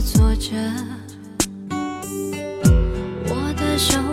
坐着我的手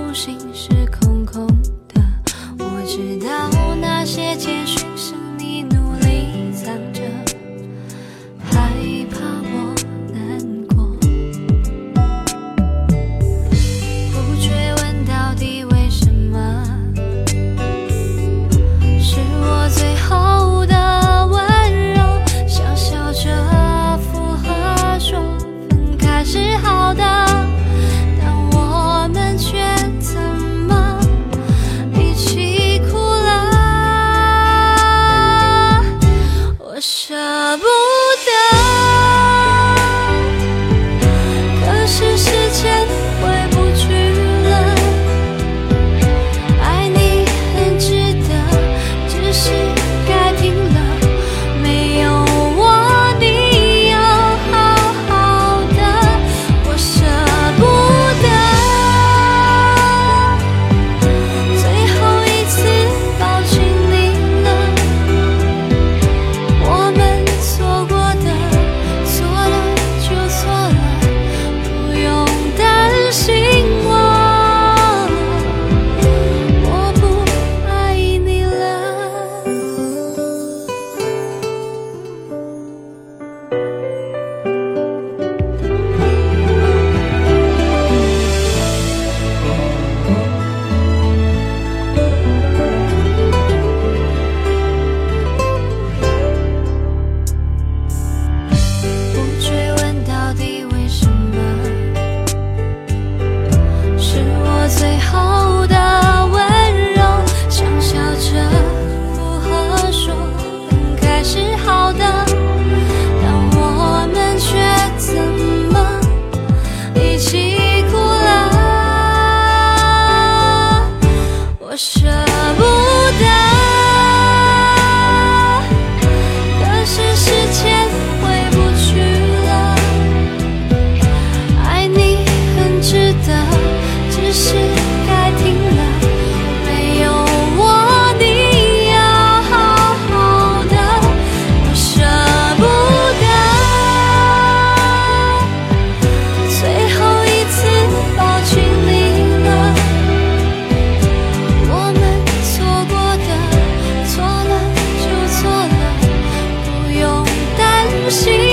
心。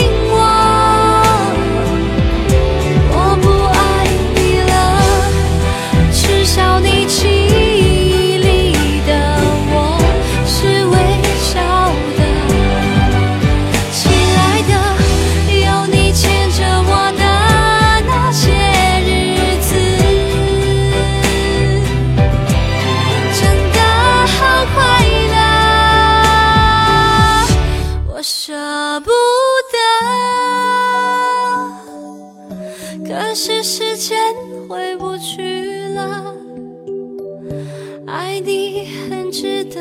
回不去了。爱你很值得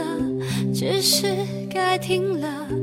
只是该停了。